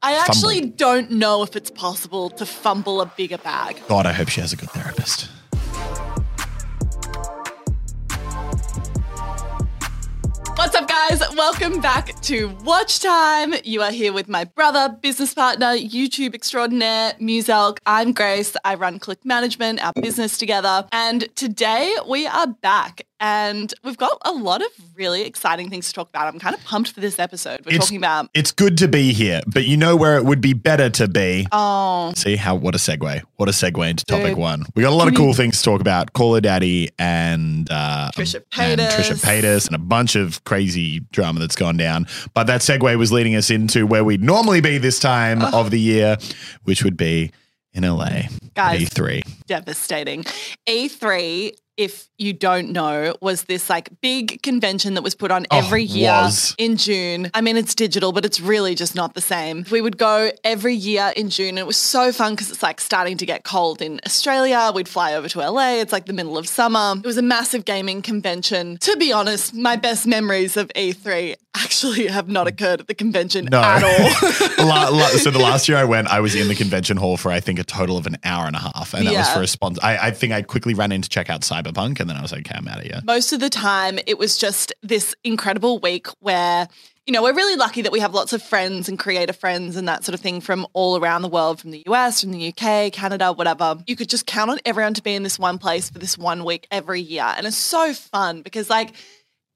I actually don't know if it's possible to fumble a bigger bag. God, I hope she has a good therapist. What's up, guys? Welcome back to Watch Time. You are here with my brother, business partner, YouTube extraordinaire, Muselk. I'm Grace. I run Click Management, our business together. And today we are back and we've got a lot of really exciting things to talk about. I'm kind of pumped for this episode. We're It's- talking about. It's good to be here, but you know where it would be better to be. Oh, See how what a segue. What a segue into topic Dude. one. We got a lot of cool you- things to talk about. Call Her Daddy and uh Trisha and Paytas. Trisha Paytas and a bunch of crazy drama that's gone down. But that segue was leading us into where we'd normally be this time of the year, which would be in LA. Guys. E3. devastating. E3, if you don't know, was this like big convention that was put on Oh, every year was. in June. I mean, it's digital, but it's really just not the same. We would go every year in June, and it was so fun because it's like starting to get cold in Australia. We'd fly over to LA. It's like the middle of summer. It was a massive gaming convention. To be honest, my best memories of E3 actually have not occurred at the convention No. at all. La- la- so the last year I went, I was in the convention hall for I think a total of an hour and a half, and that was for a sponsor. I, I think I quickly ran in to check out Cyberpunk, and then I was like, "Okay, I'm out of here." most of the time it was just this incredible week where you know we're really lucky that we have lots of friends and creator friends and that sort of thing from all around the world from the US from the UK Canada whatever you could just count on everyone to be in this one place for this one week every year and it's so fun because like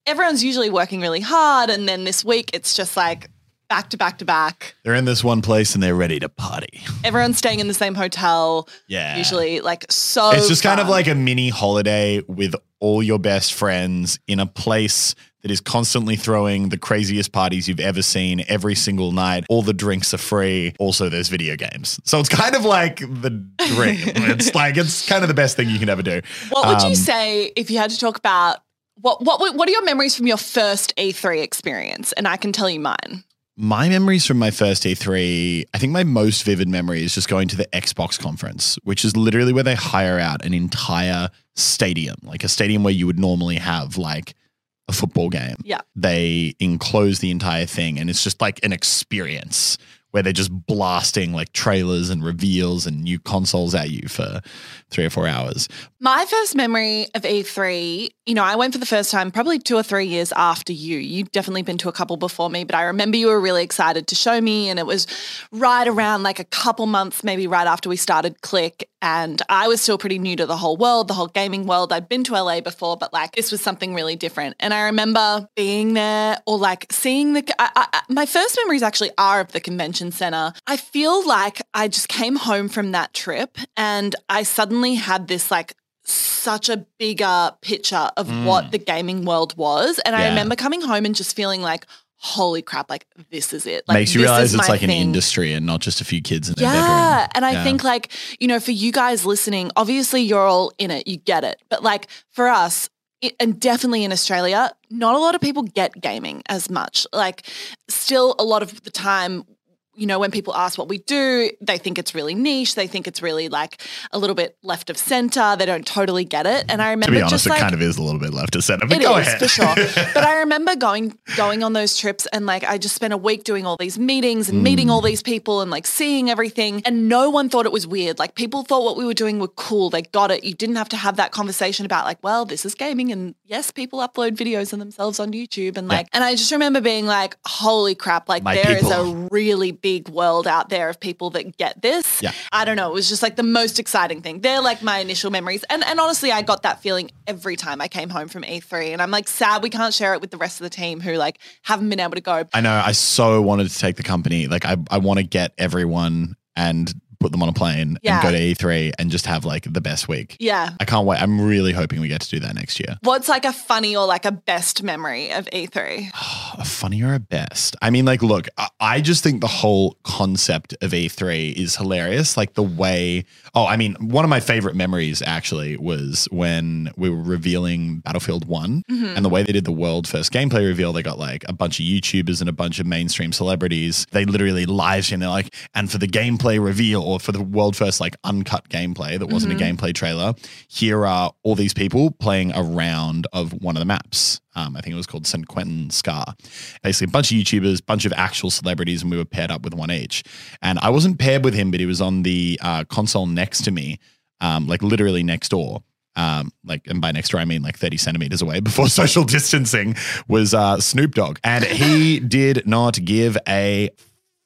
everyone's usually working really hard and then this week it's just like back to back to back They're in this one place and they're ready to party. everyone's staying in the same hotel Yeah. usually like so It's just kind of like a mini holiday with all your best friends in a place that is constantly throwing the craziest parties you've ever seen every single night. All the drinks are free. Also, there's video games. So it's kind of like the dream. it's like, it's kind of the best thing you can ever do. What would Um, you say if you had to talk about what what what are your memories from your first E3 experience? And I can tell you mine. My memories from my first E3, I think my most vivid memory is just going to the Xbox conference, which is literally where they hire out an entire stadium, like a stadium where you would normally have like a football game. Yeah. They enclose the entire thing and it's just like an experience where they're just blasting like trailers and reveals and new consoles at you for three or four hours. My first memory of E3, you know, I went for the first time probably two or three years after you. You'd definitely been to a couple before me, but I remember you were really excited to show me. And it was right around like a couple months, maybe right after we started Click. And I was still pretty new to the whole world, the whole gaming world. I'd been to LA before, but like this was something really different. And I remember being there or like seeing the. I, I, my first memories actually are of the convention center. I feel like I just came home from that trip and I suddenly had this like such a bigger picture of what the gaming world was. And I Mm. Remember coming home and just feeling like, holy crap, like this is it. Like, Makes you realize it's like an industry and not just a few kids in their Yeah. bedroom. And I Yeah. think, like, you know, for you guys listening, obviously you're all in it, you get it. But like for us, it, and definitely in Australia, not a lot of people get gaming as much. Like, still a lot of the time, you know, when people ask what we do, they think it's really niche. They think it's really like a little bit left of center. They don't totally get it. And I To remember be honest, just it like, kind of is a little bit left of center. But it go is ahead. for sure. But I remember going going on those trips and like I just spent a week doing all these meetings and meeting Mm. all these people and like seeing everything. And no one thought it was weird. Like people thought what we were doing were cool. They got it. You didn't have to have that conversation about like, well, this is gaming and yes, people upload videos of themselves on YouTube and like and I just remember being like, holy crap, like My there is a really big world out there of people that get this. Yeah. I don't know. It was just like the most exciting thing. They're like my initial memories. And and honestly, I got that feeling every time I came home from E3. And I'm like sad we can't share it with the rest of the team who like haven't been able to go. I know. I so wanted to take the company. Like, I, I want to get everyone and put them on a plane Yeah. and go to E3 and just have like the best week. Yeah. I can't wait. I'm really hoping we get to do that next year. What's like a funny or like a best memory of E E3? A funny or a best? I mean, like, look, I, I just think the whole concept of E3 is hilarious. Like the way, oh, I mean, one of my favorite memories actually was when we were revealing Battlefield one mm-hmm. and the way they did the world first gameplay reveal. They got like a bunch of YouTubers and a bunch of mainstream celebrities. They literally live stream. They're like, and for the gameplay reveal or for the world first like uncut gameplay that wasn't a gameplay trailer, here are all these people playing a round of one of the maps. Um, I think it was called St. Quentin Scar. Basically, a bunch of YouTubers, a bunch of actual celebrities, and we were paired up with one each. And I wasn't paired with him, but he was on the uh, console next to me, um, like literally next door. Um, like, and by next door, I mean like 30 centimeters away before social distancing was uh, Snoop Dogg. And he did not give a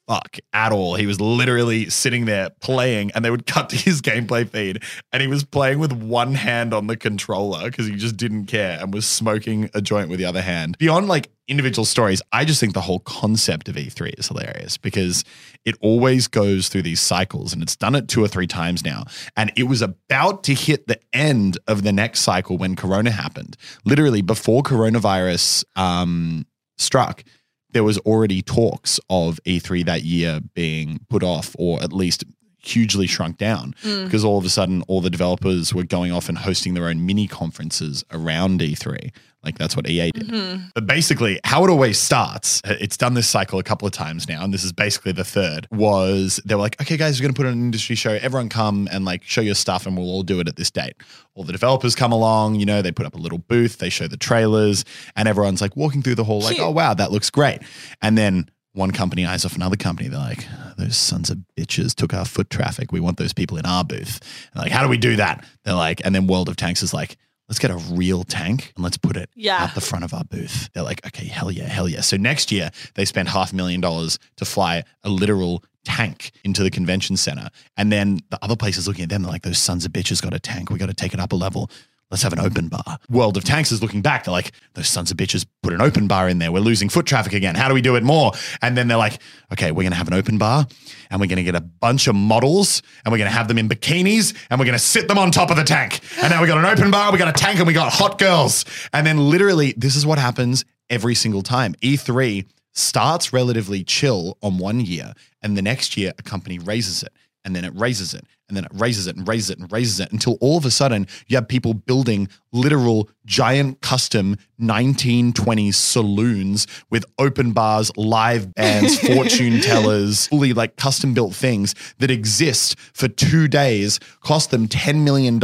fuck at all. He was literally sitting there playing, and they would cut to his gameplay feed, and he was playing with one hand on the controller because he just didn't care and was smoking a joint with the other hand. Beyond like individual stories, I just think the whole concept of E3 is hilarious because it always goes through these cycles, and it's done it two or three times now. And it was about to hit the end of the next cycle when Corona happened. Literally before coronavirus um, struck there was already talks of E3 that year being put off or at least hugely shrunk down mm. because all of a sudden all the developers were going off and hosting their own mini conferences around E3. Like that's what EA did. But basically, how it always starts, uh, it's done this cycle a couple of times now, and this is basically the third, was they were like, okay, guys, we're going to put on an industry show. Everyone come and like show your stuff, and we'll all do it at this date. All the developers come along, you know, they put up a little booth, they show the trailers, and everyone's like walking through the hall, like, Cute. oh, wow, that looks great. And then one company eyes off another company. They're like, those sons of bitches took our foot traffic. We want those people in our booth. And like, how do we do that? They're like, and then World of Tanks is like, let's get a real tank and let's put it Yeah. at the front of our booth. They're like, okay, hell yeah, hell yeah. So next year they spent half a million dollars to fly a literal tank into the convention center. And then the other places looking at them, they're like, those sons of bitches got a tank. We got to take it up a level. Let's have an open bar. World of Tanks is looking back. They're like, those sons of bitches put an open bar in there. We're losing foot traffic again. How do we do it more? And then they're like, okay, we're going to have an open bar and we're going to get a bunch of models and we're going to have them in bikinis and we're going to sit them on top of the tank. And now we got an open bar, we got a tank and we got hot girls. And then literally, this is what happens every single time. E3 starts relatively chill on one year and the next year a company raises it and then it raises it and then it raises it and raises it and raises it until all of a sudden you have people building literal giant custom 1920s saloons with open bars, live bands, fortune tellers, fully like custom built things that exist for two days, cost them $10 million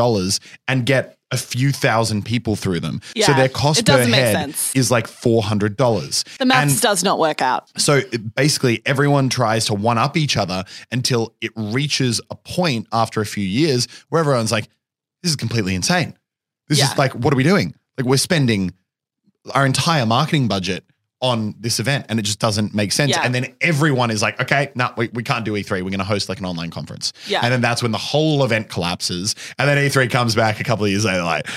and get a few thousand people through them. so their cost per head sense. is like $400. The maths And- does not work out. so basically, everyone tries to one up each other until it reaches a point after a few years where everyone's like, this is completely insane. This Yeah. is like, what are we doing? Like, we're spending our entire marketing budget on this event and it just doesn't make sense. Yeah. And then everyone is like, okay, no, we, we can't do E3. We're going to host like an online conference. Yeah. And then that's when the whole event collapses. And then E3 comes back a couple of years later, like,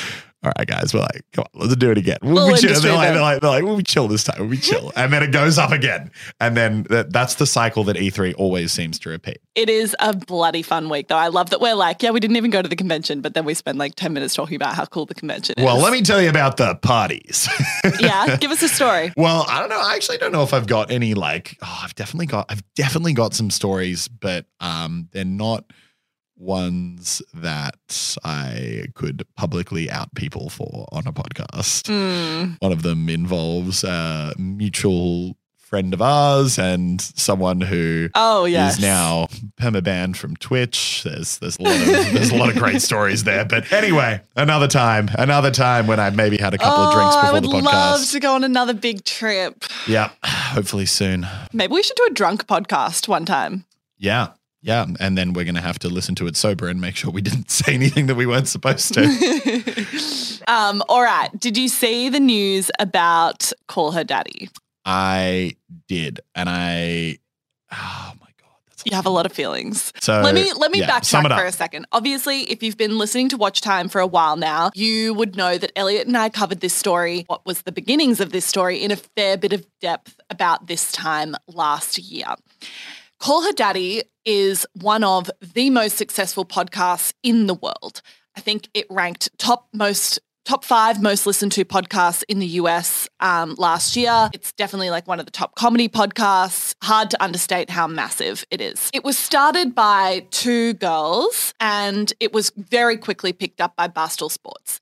all right, guys, we're like, come on, let's do it again. We'll be chill. They're like, they're like, they're like, we'll be chill this time. We'll be chill. And then it goes up again. And then that, that's the cycle that E3 always seems to repeat. It is a bloody fun week, though. I love that we're like, yeah, we didn't even go to the convention, but then we spend like 10 minutes talking about how cool the convention is. Well, let me tell you about the parties. yeah, give us a story. well, I don't know. I actually don't know if I've got any like, oh, I've definitely got, I've definitely got some stories, but um, they're not ones that I could publicly out people for on a podcast. Mm. One of them involves a mutual friend of ours and someone who Oh, yes. is now permabanned from Twitch. There's there's a lot of there's a lot of great stories there. But anyway, another time, another time when I maybe had a couple oh, of drinks I before would the love podcast. to go on another big trip. Yeah, hopefully soon. Maybe we should do a drunk podcast one time. Yeah. Yeah, and then we're going to have to listen to it sober and make sure we didn't say anything that we weren't supposed to. Um, all right. Did you see the news about Call Her Daddy? I did, and I, oh my god, that's You have a lot of feelings. So let me let me yeah, backtrack for a second. Obviously, if you've been listening to Watch Time for a while now, you would know that Elliot and I covered this story, what was the beginnings of this story, in a fair bit of depth about this time last year. Call Her Daddy is one of the most successful podcasts in the world. I think it ranked top most top five most listened to podcasts in the US um, last year. It's definitely like one of the top comedy podcasts. Hard to understate how massive it is. It was started by two girls and it was very quickly picked up by Barstool Sports.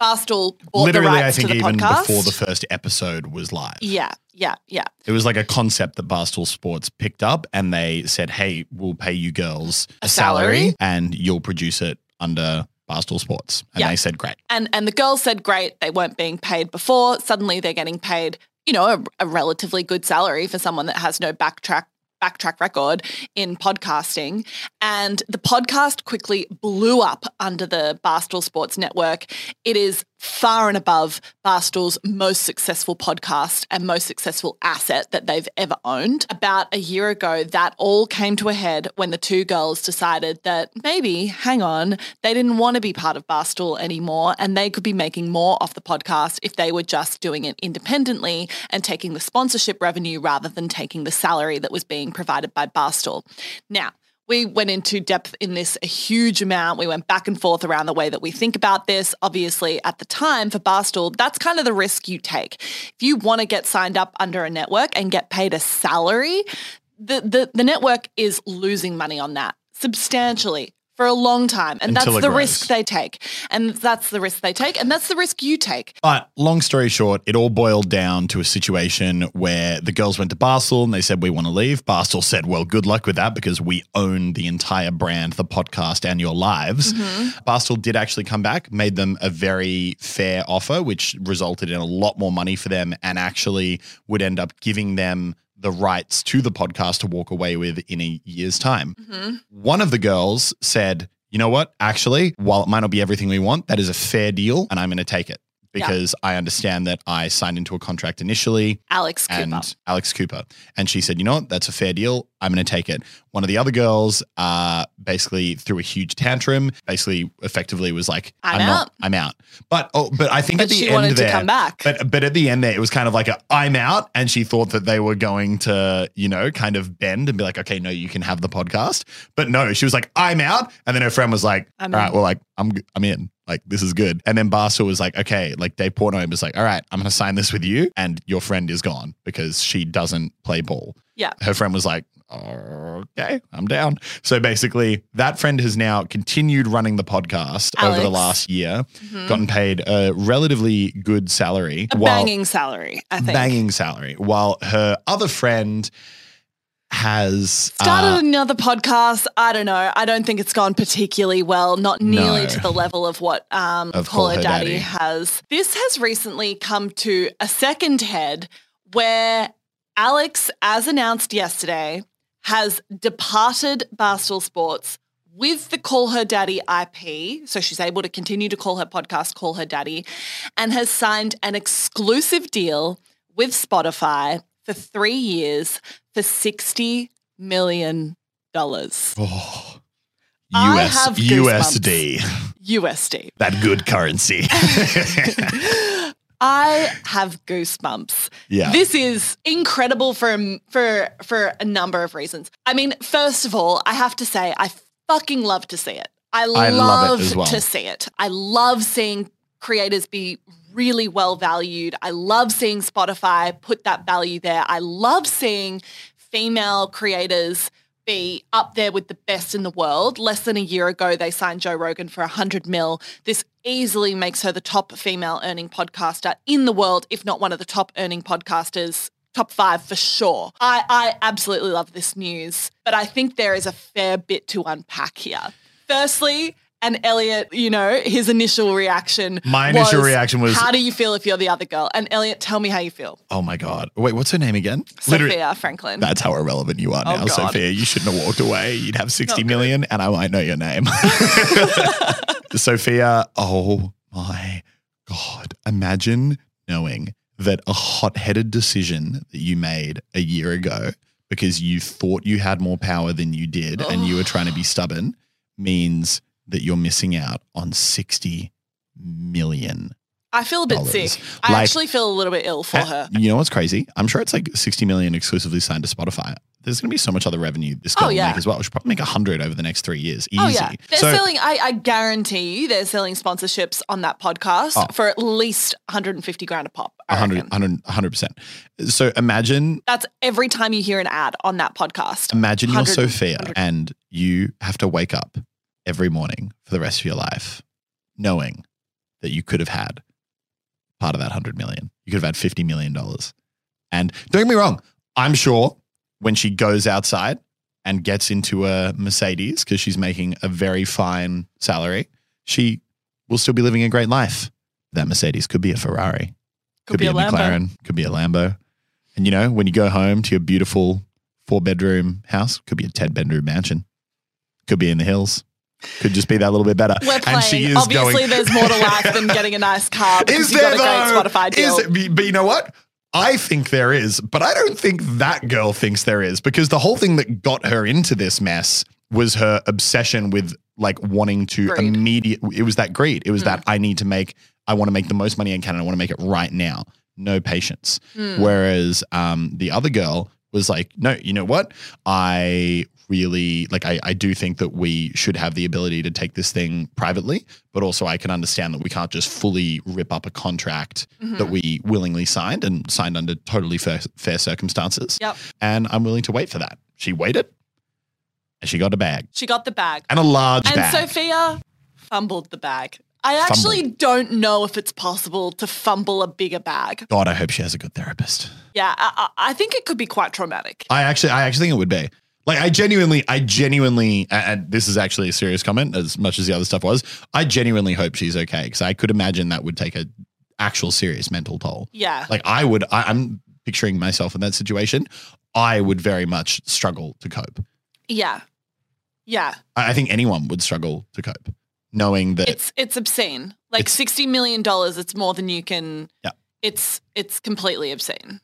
Barstool bought Literally, the I think to the even podcast. before the first episode was live. yeah, yeah, yeah. It was like a concept that Barstool Sports picked up and they said, hey, we'll pay you girls a, A salary, salary? and you'll produce it under Barstool Sports. And Yeah. they said, great. And and the girls said, great, they weren't being paid before. Suddenly they're getting paid, you know, a, a relatively good salary for someone that has no backtrack backtrack record in podcasting. And the podcast quickly blew up under the Barstool Sports Network. It is far and above Barstool's most successful podcast and most successful asset that they've ever owned. About a year ago, that all came to a head when the two girls decided that maybe, hang on, they didn't want to be part of Barstool anymore and they could be making more off the podcast if they were just doing it independently and taking the sponsorship revenue rather than taking the salary that was being provided by Barstool. Now, we went into depth in this a huge amount. We went back and forth around the way that we think about this. Obviously, at the time for Barstool, that's kind of the risk you take. If you want to get signed up under a network and get paid a salary, the, the, the network is losing money on that substantially for a long time. And Until that's the grows. risk they take. And that's the risk they take. And that's the risk you take. But long story short, it all boiled down to a situation where the girls went to Barstool and they said, We want to leave. Barstool said, Well, good luck with that because we own the entire brand, the podcast, and your lives. Mm-hmm. Barstool did actually come back, made them a very fair offer, which resulted in a lot more money for them and actually would end up giving them the rights to the podcast to walk away with in a year's time. Mm-hmm. One of the girls said, You know what? Actually, while it might not be everything we want, that is a fair deal and I'm going to take it because I understand that I signed into a contract initially Alex Cooper. and Alex Cooper. And she said, you know what? That's a fair deal. I'm going to take it. One of the other girls uh, basically threw a huge tantrum, basically effectively was like, I'm not, out. I'm out. But, oh, but I think But at the she end wanted to there, come back. But, but at the end there, it was kind of like a, I'm out. And she thought that they were going to, you know, kind of bend and be like, okay, no, you can have the podcast. But no, she was like, I'm out. And then her friend was like, I'm all right, in. well, like, I'm, I'm in. Like, this is good. And then Barstool was like, okay, like Dave Portnoy was like, all right, I'm going to sign this with you. And your friend is gone because she doesn't play ball. Yeah. Her friend was like, okay, I'm down. So basically, that friend has now continued running the podcast over the last year, mm-hmm. gotten paid a relatively good salary. a while- banging salary, I think. banging salary, while her other friend has Started uh, another podcast. I don't know. I don't think it's gone particularly well. Not nearly No. to the level of what um, Of Call Call Her Her Daddy, Daddy. has. This has recently come to a second head where Alex, as announced yesterday, has departed Barstool Sports with the Call Her Daddy IP. So she's able to continue to call her podcast Call Her Daddy and has signed an exclusive deal with Spotify for three years for $60 million oh, US. USD, USD. that good currency. I have goosebumps. Yeah. This is incredible for for for a number of reasons. I mean, first of all, I have to say I fucking love to see it. I, I love, love it as well. to see it. I love seeing creators be really well valued. I love seeing Spotify put that value there. I love seeing female creators be up there with the best in the world. Less than a year ago, they signed Joe Rogan for 100 mil. This easily makes her the top female earning podcaster in the world, if not one of the top earning podcasters. Top five for sure. I, I absolutely love this news, but I think there is a fair bit to unpack here. Firstly, and Elliot, you know, his initial reaction. My initial reaction was- How do you feel if you're the other girl? And Elliot, tell me how you feel. oh my God. Wait, what's her name again? Sophia Franklin. That's how irrelevant you are Oh, now, God. Sophia. You shouldn't have walked away. You'd have sixty Not million, and I might know your name. Sophia, oh my God. Imagine knowing that a hot headed decision that you made a year ago because you thought you had more power than you did and you were trying to be stubborn means that you're missing out on 60 million. I feel a bit dollars. sick. I Like- actually feel a little bit ill for Uh, her. You know what's crazy? I'm sure it's like 60 million exclusively signed to Spotify. there's going to be so much other revenue this Oh, girl will make as well. She'll probably make a hundred over the next three years. Easy. Oh yeah, they're so selling. I, I guarantee you, they're selling sponsorships on that podcast Oh. for at least 150 grand a pop. I 100, 100, 100%. So imagine That's every time you hear an ad on that podcast. Imagine you're Sophia 100. and you have to wake up every morning for the rest of your life knowing that you could have had part of that 100 million. You could have had 50 million dollars. And don't get me wrong, I'm sure when she goes outside and gets into a Mercedes because she's making a very fine salary, she will still be living a great life. That Mercedes could be a Ferrari, Could be a Lambo. McLaren, could be a Lambo. And you know, when you go home to your beautiful four bedroom house, could be a 10 bedroom mansion, could be in the hills, could just be that little bit better. We're playing. And she is Obviously, going, there's more to life than getting a nice car is there though? Spotify deal. Is it- but you know what? I think there is, but I don't think that girl thinks there is because the whole thing that got her into this mess was her obsession with like wanting to Greed. immediate. It was that greed. It was Mm. that I need to make. I want to make the most money I can. and I want to make it right now. No patience. Hmm. Whereas um, the other girl was like, no, you know what? I really like. I, I do think that we should have the ability to take this thing privately, but also I can understand that we can't just fully rip up a contract Mhm. that we willingly signed and signed under totally fair, fair circumstances. Yep. And I'm willing to wait for that. She waited, and she got a bag She got the bag. and a large And bag. And Sophia fumbled the bag. I actually don't know if it's possible to fumble a bigger bag. God, I hope she has a good therapist. Yeah, I I think it could be quite traumatic. I actually, I actually think it would be. Like, I genuinely, I genuinely, and- this is actually a serious comment as much as the other stuff was. I genuinely hope she's okay because I could imagine that would take a actual serious mental toll. Yeah. Like, I would, I, I'm picturing myself in that situation. I would very much struggle to cope. Yeah. Yeah. I, I think anyone would struggle to cope, knowing that It's it's obscene. Like It's- 60 million dollars it's more than you can Yeah. It's it's completely obscene.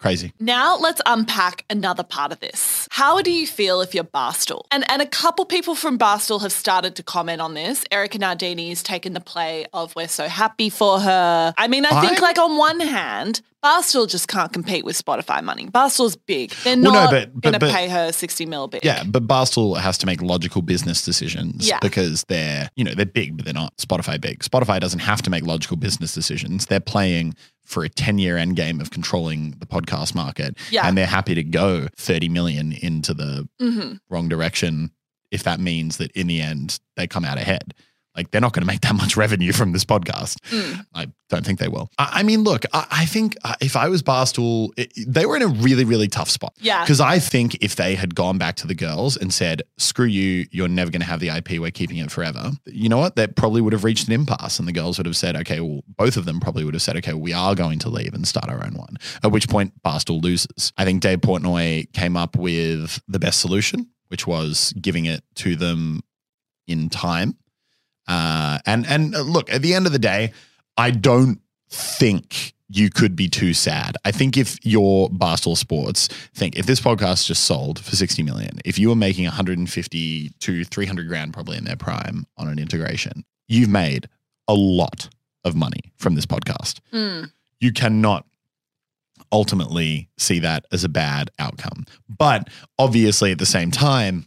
Crazy. Now let's unpack another part of this. How do you feel if you're Barstool? And and a couple people from Barstool have started to comment on this. Erika Nardini's taken the play of we're so happy for her. I mean, I think like on one hand, Barstool just can't compete with Spotify money. Barstool's big. They're Well, no, not but- but- going to pay her 60 mil big. Yeah, but Barstool has to make logical business decisions Yeah. because they're, you know, they're big, but they're not Spotify big. Spotify doesn't have to make logical business decisions. They're playing for a 10 year end game of controlling the podcast market. Yeah. And they're happy to go 30 million into the hmm wrong direction if that means that in the end they come out ahead. Like they're not going to make that much revenue from this podcast. Mm. I don't think they will. I, I mean, look, I, I think uh, if I was Barstool, it, they were in a really, really tough spot. Yeah. Because I think if they had gone back to the girls and said, screw you, you're never going to have the IP, we're keeping it forever, you know what? That probably would have reached an impasse and the girls would have said, okay, well, both of them probably would have said, okay, we are going to leave and start our own one. At which point, Barstool loses. I think Dave Portnoy came up with the best solution, which was giving it to them in time. Uh, and and uh, look, at the end of the day, I don't think you could be too sad. I think if you're Barstool Sports, think if this podcast just sold for 60 million, if you were making 150 to 300 grand probably in their prime on an integration, you've made a lot of money from this podcast. Mm. You cannot ultimately see that as a bad outcome. But obviously at the same time,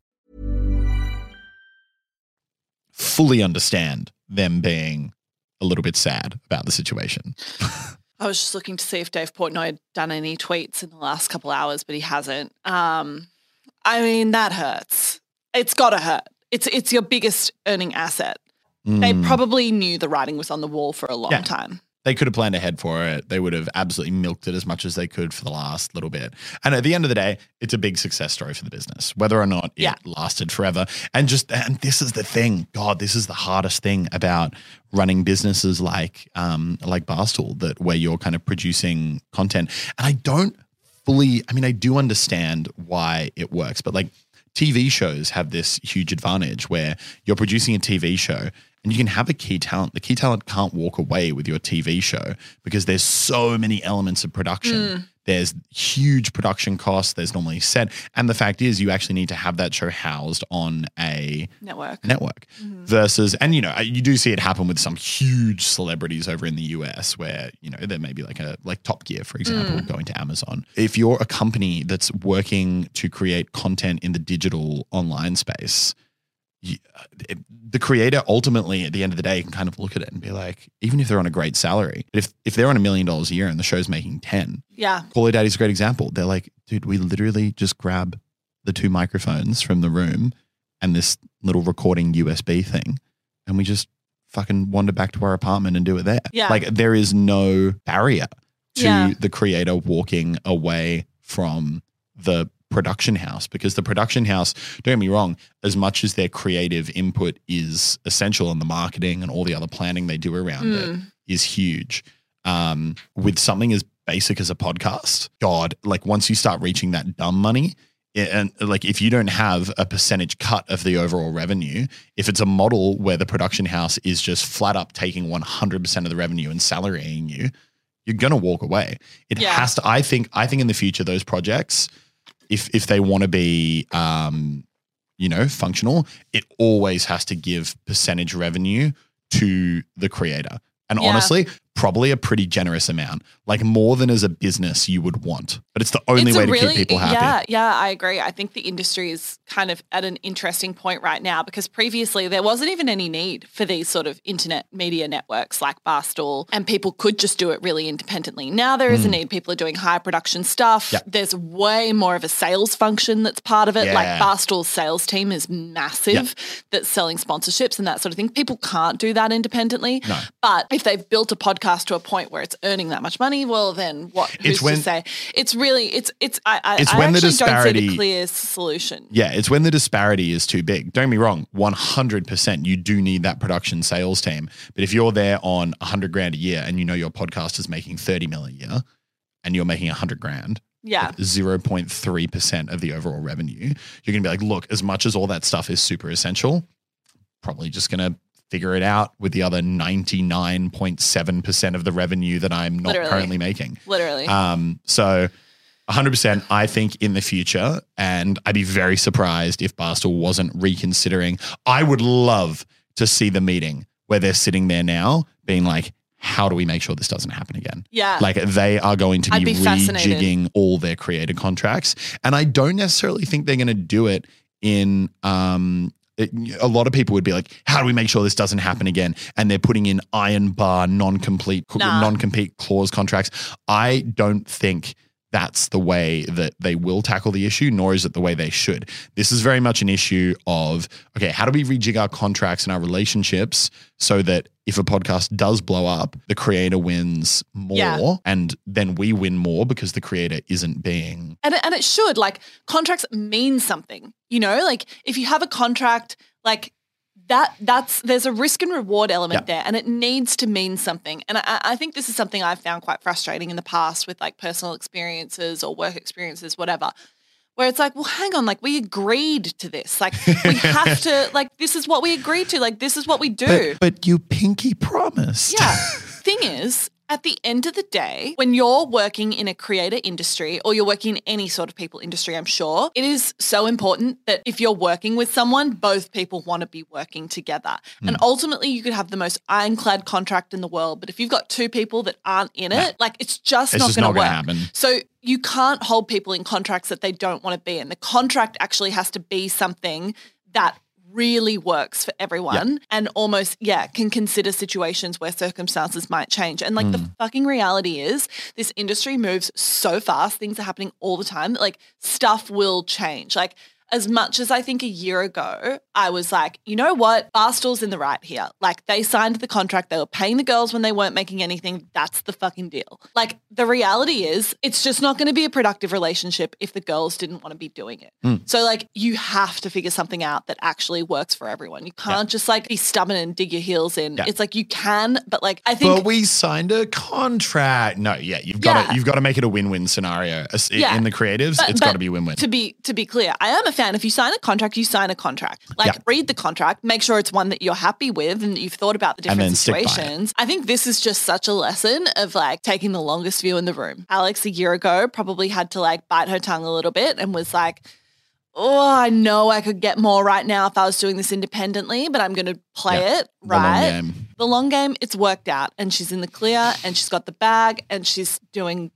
Fully understand them being a little bit sad about the situation. I was just looking to see if Dave Portnoy had done any tweets in the last couple hours, but he hasn't. Um, I mean, that hurts. It's got to hurt. It's it's your biggest earning asset. They Mm. probably knew the writing was on the wall for a long Yeah. time. They could have planned ahead for it. They would have absolutely milked it as much as they could for the last little bit. And at the end of the day, it's a big success story for the business, whether or not it Yeah. lasted forever. And just, and this is the thing, God, this is the hardest thing about running businesses like, um, like Barstool, that where you're kind of producing content. And I don't fully, I mean, I do understand why it works, but like TV shows have this huge advantage where you're producing a TV show and you can have a key talent. The key talent can't walk away with your TV show because there's so many elements of production. Hmm. There's huge production costs. There's normally set. And the fact is, you actually need to have that show housed on a Network. network mm-hmm. versus and you know you do see it happen with some huge celebrities over in the US where you know there may be like a like Top Gear for example mm. going to Amazon if you're a company that's working to create content in the digital online space the creator ultimately at the end of the day can kind of look at it and be like even if they're on a great salary if if they're on a million dollars a year and the show's making 10 Yeah. Call Her Daddy's a great example. They're like, dude, we literally just grab the two microphones from the room and this little recording USB thing, and we just fucking wander back to our apartment and do it there. Yeah. Like there is no barrier to Yeah. the creator walking away from the production house because the production house, don't get me wrong, as much as their creative input is essential and the marketing and all the other planning they do around it Mm. is huge. Um, with something as basic as a podcast, God, like once you start reaching that dumb money, and like if you don't have a percentage cut of the overall revenue, if it's a model where the production house is just flat up taking 100% of the revenue and salarying you, you're going to walk away. It Yeah. has to, I think, I think in the future, those projects, if, if they want to be, um, you know, functional, it always has to give percentage revenue to the creator. And Yeah. honestly, probably a pretty generous amount, like more than as a business you would want. But it's the only It's way to really- keep people happy. Yeah, yeah, I agree. I think the industry is kind of at an interesting point right now because previously there wasn't even any need for these sort of internet media networks like Barstool, and people could just do it really independently. Now there is a need. People are doing high production stuff. Hmm. Yep. There's way more of a sales function that's part of it. Like Yeah. Barstool's sales team is massive that's selling sponsorships and that sort of thing. People can't do that independently. No. But if they've built a podcast to a point where it's earning that much money, well, then what? Who's It's when- to say? It's really it's it's I, I, It's I when the actually don't see disparity- the clear solution. Yeah, it's when the disparity is too big. Don't get me wrong, 100% you do need that production sales team. But if you're there on 100 grand a year and you know your podcast is making 30 mil a year and you're making 100 grand, Yeah. 0.3% of the overall revenue, you're going to be like, look, as much as all that stuff is super essential, probably just going to figure it out with the other 99.7% of the revenue that I'm not Literally. currently making. Literally. Um, so 100%, I think in the future, and I'd be very surprised if Barstool wasn't reconsidering. I would love to see the meeting where they're sitting there now being like, how do we make sure this doesn't happen again? yeah. Like they are going to be, be rejigging all their creator contracts. And I don't necessarily think they're going to do it in, um, a lot of people would be like, how do we make sure this doesn't happen again? And they're putting in iron bar, non-complete, Nah. non-compete clause contracts. I don't think that's the way that they will tackle the issue, nor is it the way they should. This is very much an issue of, okay, how do we rejig our contracts and our relationships so that if a podcast does blow up, the creator wins more Yeah. and then we win more because the creator isn't being and and it should like contracts mean something. You know, like if you have a contract, like that that's there's a risk and reward element Yeah. there, and it needs to mean something. And I, I think this is something I've found quite frustrating in the past with like personal experiences or work experiences, whatever. Where it's like, well, hang on, like we agreed to this. Like we have to, like this is what we agreed to. Like this is what we do. But, but you pinky promised. Yeah. Thing is, at the end of the day, when you're working in a creator industry or you're working in any sort of people industry, I'm sure, it is so important that if you're working with someone, both people want to be working together. And Hmm. ultimately, you could have the most ironclad contract in the world, but if you've got two people that aren't in it, like it's just It's not going to work. happen. So you can't hold people in contracts that they don't want to be in. The contract actually has to be something that really works for everyone and almost yeah can consider situations where circumstances might change. And like the Hmm. fucking reality is this industry moves so fast things are happening all the time that like stuff will change. Like as much as I think a year ago, I was like, you know what? Barstool's in the right here. Like they signed the contract, they were paying the girls when they weren't making anything. That's the fucking deal. Like the reality is, it's just not going to be a productive relationship if the girls didn't want to be doing it. Mm. So like you have to figure something out that actually works for everyone. You can't just like be stubborn and dig your heels in. Yeah. It's like you can, but like I think But we signed a contract. No, yeah, you've got Yeah. to you've got to make it a win-win scenario. As- Yeah. In the creatives, But- it's got to be win-win. To be to be clear, I am a fan. And if you sign a contract, you sign a contract. Like Yeah. read the contract, make sure it's one that you're happy with and that you've thought about the different then stick by it. situations. I think this is just such a lesson of like taking the longest view in the room. Alex a year ago probably had to like bite her tongue a little bit and was like, Oh, I know I could get more right now if I was doing this independently, but I'm going to play Yeah. it The long right. The long game, it's worked out, and she's in the clear, and she's got the bag, and she's doing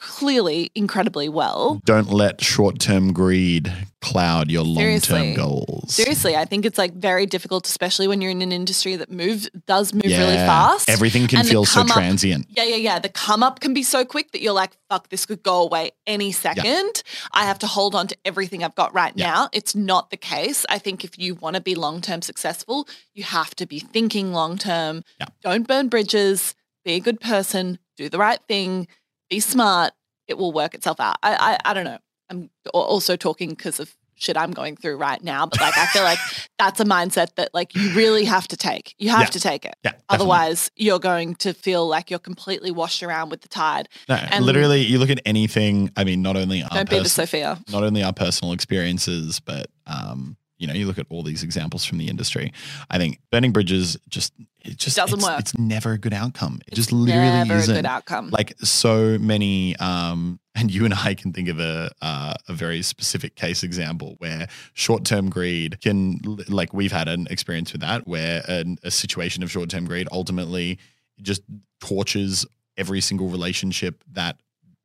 clearly incredibly well. Don't let short-term greed cloud your long-term goals. Seriously, I think it's like very difficult, especially when you're in an industry that moves does move really Yeah. fast. Everything can feel so up- transient. Yeah, yeah, yeah. The come up can be so quick that you're like, fuck, this could go away any second. I have to hold on to everything I've got right Yeah. now. It's not the case. I think if you want to be long term successful, you have to be thinking long term. Yeah. Don't burn bridges. Be a good person. Do the right thing. Be smart. It will work itself out. I, I, I don't know. I'm also talking because of shit I'm going through right now, but like I feel like that's a mindset that like you really have to take. You have Yeah. to take it. Yeah, definitely. Otherwise, you're going to feel like you're completely washed around with the tide. No, and- literally, you look at anything. I mean, not only our Don't be the Sophia. not only our personal experiences, but um, you know, you look at all these examples from the industry. I think burning bridges just it just Doesn't it's, work. It's never a good outcome. It It's just literally never isn't. a good outcome. Like so many, um, and you and I can think of a uh, a very specific case example where short term greed can, like, we've had an experience with that, where an, a situation of short term greed ultimately just tortures every single relationship that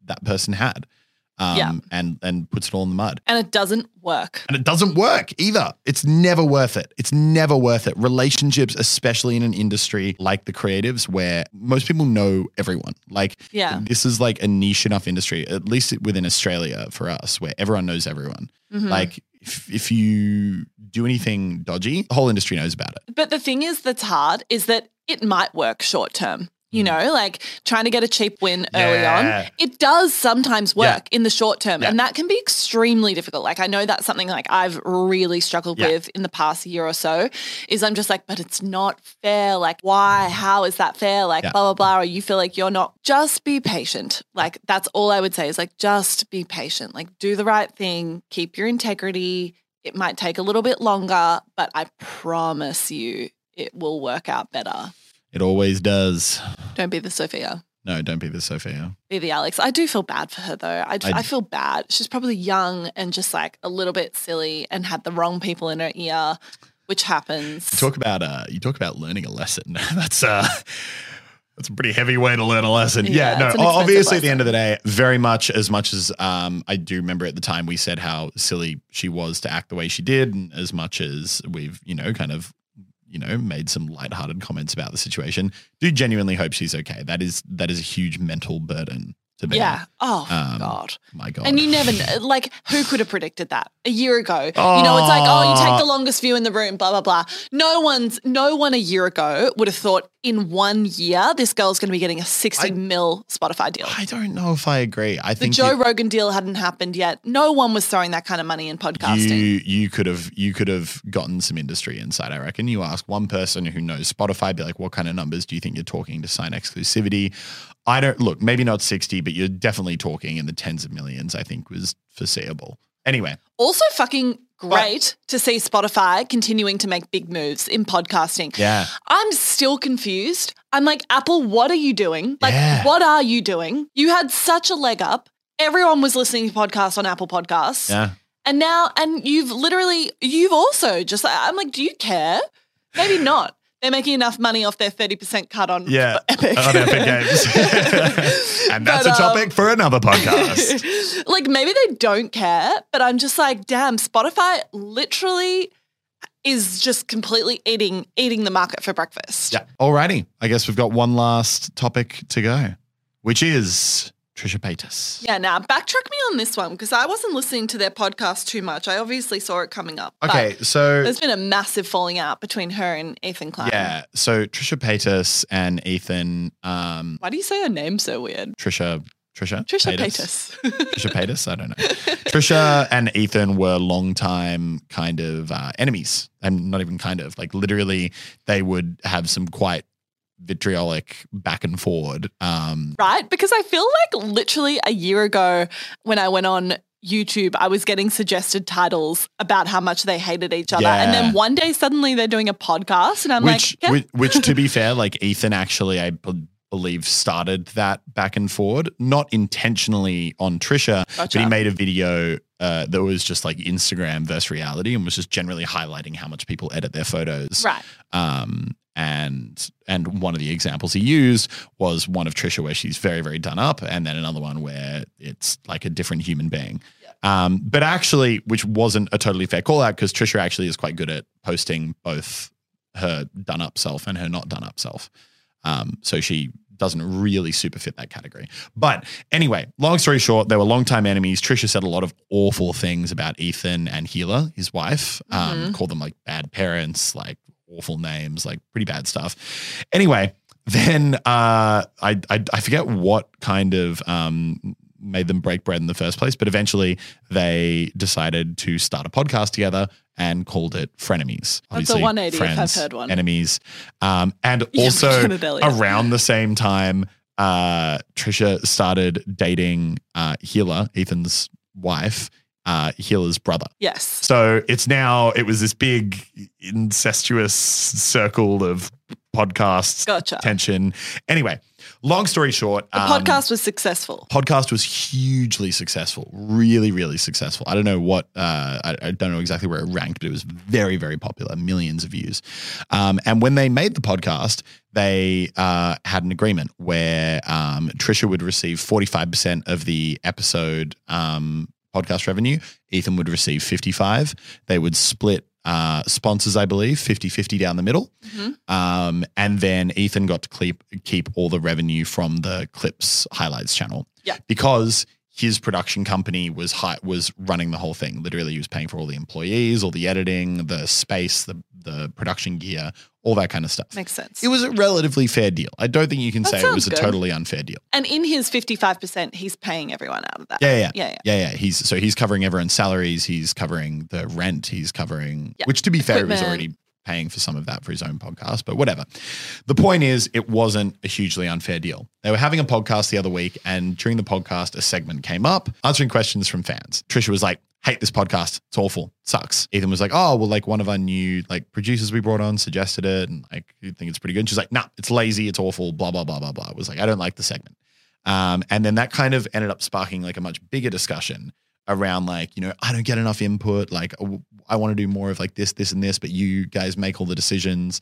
that person had, um, Yeah. and and puts it all in the mud. and it doesn't work. And it doesn't work either. It's never worth it. It's never worth it. Relationships, especially in an industry like the creatives, where most people know everyone. Like, Yeah. this is like a niche enough industry, at least within Australia for us, where everyone knows everyone. Mhm. Like, if, if you do anything dodgy, the whole industry knows about it. But the thing is that's hard is that it might work short term. You know, like trying to get a cheap win early. Yeah. on. It does sometimes work in the short term. Yeah. And that can be extremely difficult. Like I know that's something like I've really struggled Yeah. with in the past year or so. Is I'm just like, but it's not fair. Like, why? How is that fair? Like Yeah. blah blah blah. Or you feel like you're not just be patient. Like that's all I would say is like just be patient. Like do the right thing, keep your integrity. It might take a little bit longer, but I promise you it will work out better. It always does. Don't be the Sophia. No, don't be the Sophia. Be the Alex. I do feel bad for her though. I, I- I feel bad. She's probably young and just like a little bit silly and had the wrong people in her ear, which happens. You talk about uh, you talk about learning a lesson. that's uh, that's a pretty heavy way to learn a lesson. Yeah, Yeah, no. it's an o- expensive Obviously, at the end of the day, very much as much as um, I do remember at the time we said how silly she was to act the way she did, and as much as we've you know kind of you know made some lighthearted comments about the situation, do genuinely hope she's okay. That is that is a huge mental burden to bear. yeah. Oh Um, God. my God. And you never like, who could have predicted that a year ago? You know, it's like, oh, you take the longest view in the room, blah, blah, blah. No one's, no one a year ago would have thought in one year, this girl's going to be getting a 60 I- mil Spotify deal. I don't know if I agree. I think The Joe you- Rogan deal hadn't happened yet. No one was throwing that kind of money in podcasting. You you could have you could have gotten some industry insight. I reckon. You ask one person who knows Spotify, be like, what kind of numbers do you think you're talking to sign exclusivity? I don't look, maybe not sixty, but you're definitely talking in the tens of millions. I think was foreseeable. Anyway, Also, fucking great to see Spotify continuing to make big moves in podcasting. yeah, I'm still confused. I'm like, Apple, what are you doing? Like, Yeah. what are you doing? You had such a leg up. Everyone was listening to podcasts on Apple Podcasts. yeah. And now, and you've literally, you've also just, I'm like, do you care? Maybe not. They're making enough money off their 30% cut on Yeah, Epic. on Epic Games, and that's But, a um, topic for another podcast. like maybe they don't care, but I'm just like, damn, Spotify literally is just completely eating eating the market for breakfast. yeah. Alrighty, I guess we've got one last topic to go, which is Trisha Paytas. Yeah, now backtrack me on this one because I wasn't listening to their podcast too much. I obviously saw it coming up. Okay, so There's been a massive falling out between her and Ethan Klein. yeah, so Trisha Paytas and Ethan, um, Why do you say her name so weird? Trisha, Trisha, Trisha Paytas. Trisha Paytas, I don't know. Trisha and Ethan were longtime kind of uh, enemies, and not even kind of like literally, they would have some quite vitriolic back and forward. Um, right? Because I feel like literally a year ago when I went on YouTube, I was getting suggested titles about how much they hated each other. And then one day suddenly they're doing a podcast and I'm which, like, yeah, which, which, to be fair, like Ethan actually, I believe, started that back and forward, not intentionally on Trisha, but he made a video uh, that was just like Instagram versus reality and was just generally highlighting how much people edit their photos. right. Um, and and one of the examples he used was one of Trisha where she's very very done up, and then another one where it's like a different human being. Um, but actually, which wasn't a totally fair call out because Trisha actually is quite good at posting both her done up self and her not done up self. Um, so she doesn't really super fit that category. But anyway, long story short, they were longtime enemies. Trisha said a lot of awful things about Ethan and Hila, his wife. Um, Called them like bad parents, like awful names, like pretty bad stuff. Anyway, then uh, I, I I forget what kind of um, made them break bread in the first place, but eventually they decided to start a podcast together and called it Frenemies. That's a 180 if I've heard one. Enemies. Um, and also around the same time, uh, Trisha started dating uh, Hila, Ethan's wife, uh, Hila's brother. Yes. So it's now, it was this big incestuous circle of podcasts, Gotcha. tension. Anyway, long story short, The um, podcast was successful. podcast was hugely successful, really, really successful. I don't know what, uh, I, I don't know exactly where it ranked, but it was very, very popular, millions of views. Um, and when they made the podcast, they uh, had an agreement where um, Trisha would receive 45% of the episode um, podcast revenue. Ethan would receive 55. They would split uh, sponsors, I believe, 50 50 down the middle. Um, and then Ethan got to keep, keep all the revenue from the Clips highlights channel. Yeah. Because his production company was hi- was running the whole thing. Literally, he was paying for all the employees, all the editing, the space, the the production gear, all that kind of stuff. Makes sense. It was a relatively fair deal. I don't think you can That say it was sounds a totally unfair deal. and in his 55%, he's paying everyone out of that. Yeah, yeah, Yeah, yeah. yeah, yeah. He's so he's covering everyone's salaries. He's covering the rent. He's covering, Yeah. which to be fair, he was already paying for some of that for his own podcast. But whatever. The point is, it wasn't a hugely unfair deal. They were having a podcast the other week, and during the podcast, a segment came up answering questions from fans. Trisha was like. Hate this podcast. It's awful. Sucks. Ethan was like, oh, well, like one of our new like producers we brought on suggested it, and like you think it's pretty good. And she's like, nah, it's lazy. It's awful. Blah blah blah blah blah. It was like, I don't like the segment. Um, and then that kind of ended up sparking like a much bigger discussion around like, you know, I don't get enough input. Like, I want to do more of like this, this, and this, but you guys make all the decisions.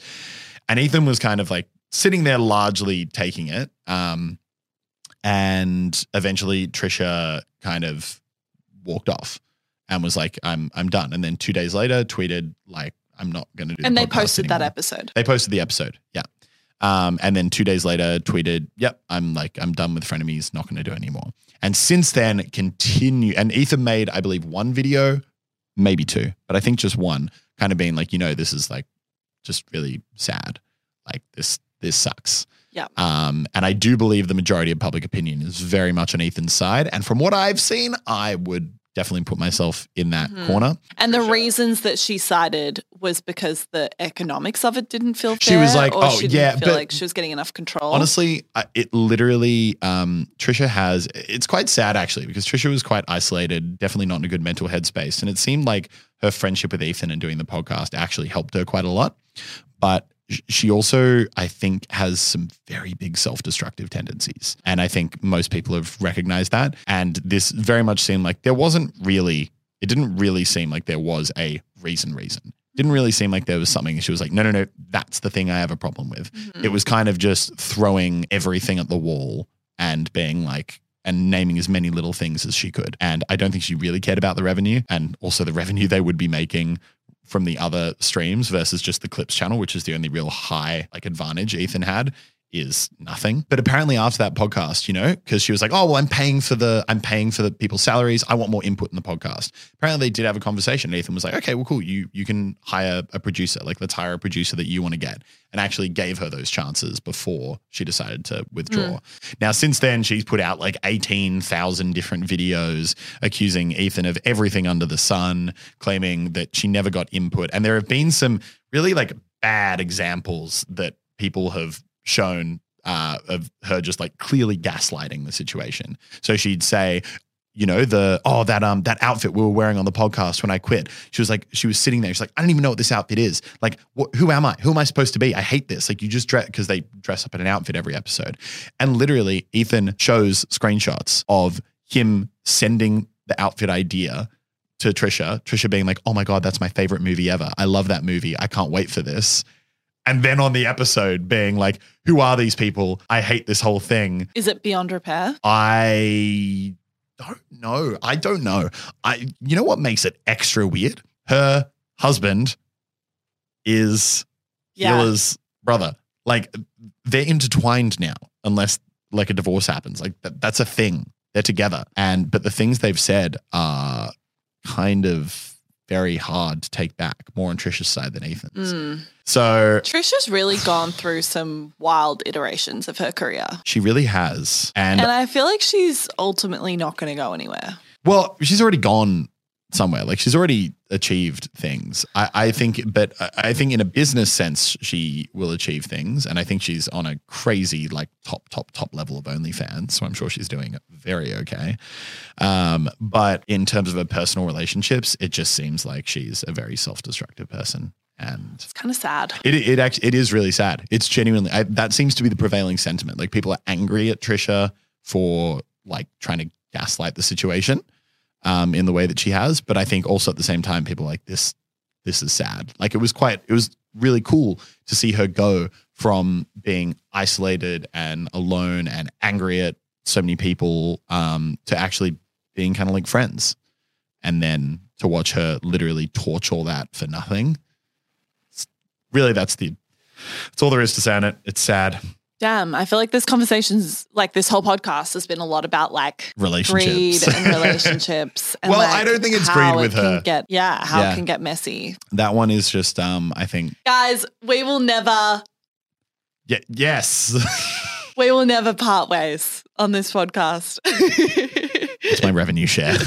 And Ethan was kind of like sitting there largely taking it. Um, and eventually Trisha kind of walked off and was like, I'm I'm done. And then two days later tweeted like, I'm not gonna do the And they podcast posted that episode. They posted the episode. Yeah. Um, and then two days later tweeted, Yep, I'm like, I'm done with frenemies, not gonna do it anymore. And since then, continue and Ethan made, I believe, one video, maybe two, but I think just one, kind of being like, you know, this is like just really sad. Like this, this sucks. Yeah. Um, and I do believe the majority of public opinion is very much on Ethan's side. And from what I've seen, I would definitely put myself in that Mhm. corner. And the reasons that she cited was because the economics of it didn't feel fair. She was like, or "Oh, she didn't yeah, feel but- like she was getting enough control. Honestly, it literally, um, Trisha has, it's quite sad actually, because Trisha was quite isolated, definitely not in a good mental headspace. And it seemed like her friendship with Ethan and doing the podcast actually helped her quite a lot. But sh- she also, I think, has some very big self destructive tendencies. And I think most people have recognized that. And this very much seemed like there wasn't really, it didn't really seem like there was a reason, reason. Didn't really seem like there was something. She was like, no, no, no, that's the thing I have a problem with. Mhm. It was kind of just throwing everything at the wall and being like, and naming as many little things as she could. And I don't think she really cared about the revenue and also the revenue they would be making from the other streams versus just the clips channel, which is the only real high like advantage Ethan had. Is nothing. But apparently after that podcast, you know, because she was like, "Oh, well, I'm paying for the I'm paying for the people's salaries. I want more input in the podcast." Apparently, they did have a conversation. Ethan was like, "Okay, well, cool. You you can hire a producer. Like, let's hire a producer that you want to get." And actually gave her those chances before she decided to withdraw. Hmm. Now, since then, she's put out like eighteen thousand different videos accusing Ethan of everything under the sun, claiming that she never got input. And there have been some really like bad examples that people have shown uh, of her just like clearly gaslighting the situation. So she'd say, you know, the oh that um that outfit we were wearing on the podcast when I quit. She was like, she was sitting there. She's like, I don't even know what this outfit is. Like, what, who am I? Who am I supposed to be? I hate this. Like, you just dress because they dress up in an outfit every episode, and literally Ethan shows screenshots of him sending the outfit idea to Trisha. Trisha being like, "Oh my god, that's my favorite movie ever. I love that movie. I can't wait for this." And then on the episode being like, "Who are these people? I hate this whole thing." Is it beyond repair? I don't know. I don't know. I you know what makes it extra weird? Her husband is Yeah. Brother. Like they're intertwined now, unless like a divorce happens. Like that, that's a thing. They're together. And but the things they've said are kind of very hard to take back, more on Trisha's side than Ethan's. Mm. So Trisha's really gone through some wild iterations of her career. she really has. And, And I feel like she's ultimately not going to go anywhere. well, she's already gone somewhere. Like she's already achieved things. I, I think, but I- I think in a business sense, she will achieve things. And I think she's on a crazy, like top, top, top level of OnlyFans. So I'm sure she's doing very okay. Um, but in terms of her personal relationships, it just seems like she's a very self-destructive person. And It's kind of sad. it it actually it is really sad. It's genuinely I, that seems to be the prevailing sentiment. Like people are angry at Trisha for like trying to gaslight the situation um, in the way that she has, but I think also at the same time people like this this is sad. Like it was quite it was really cool to see her go from being isolated and alone and angry at so many people um, to actually being kind of like friends, and then to watch her literally torch all that for nothing really that's the that's all there is to say on it. It's sad. Damn, I feel like this conversation's like this whole podcast has been a lot about like Relationships. greed and relationships. And Well, like, I don't think it's greed with it can her. Get, yeah, how Yeah. it can get messy. That one is just um I think Guys, we will never, yeah, yes. we will never part ways on this podcast. it's my revenue share.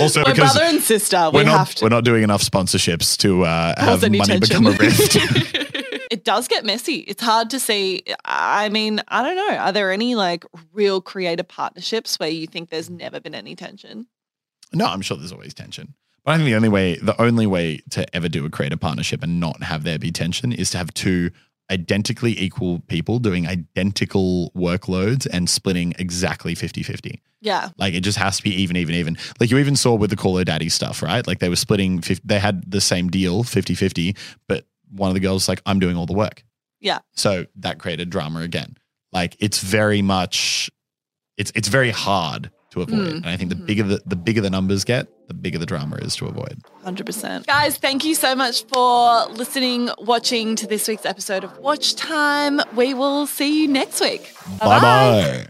Also we're because brother and sister. we're we not have to we're not doing enough sponsorships to uh, have money tension. become a rift. it does get messy. It's hard to see. I mean, I don't know. Are there any like real creative partnerships where you think there's never been any tension? no, I'm sure there's always tension. But I think the only way the only way to ever do a creative partnership and not have there be tension is to have two identically equal people doing identical workloads and splitting exactly 50-50. Yeah. Like it just has to be even, even, even. Like you even saw with the Call Her Daddy stuff, right? Like they were splitting, 50, they had the same deal, 50 50, but one of the girls was like, I'm doing all the work. Yeah. So that created drama again. Like it's very much, it's it's very hard to avoid. Mm. And I think the bigger the, the bigger the numbers get, the bigger the drama is to avoid. 100%. Guys, thank you so much for listening, watching to this week's episode of Watch Time. We will see you next week. Bye bye.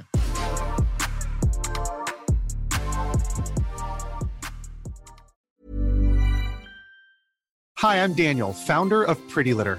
Hi, I'm Daniel, founder of Pretty Litter.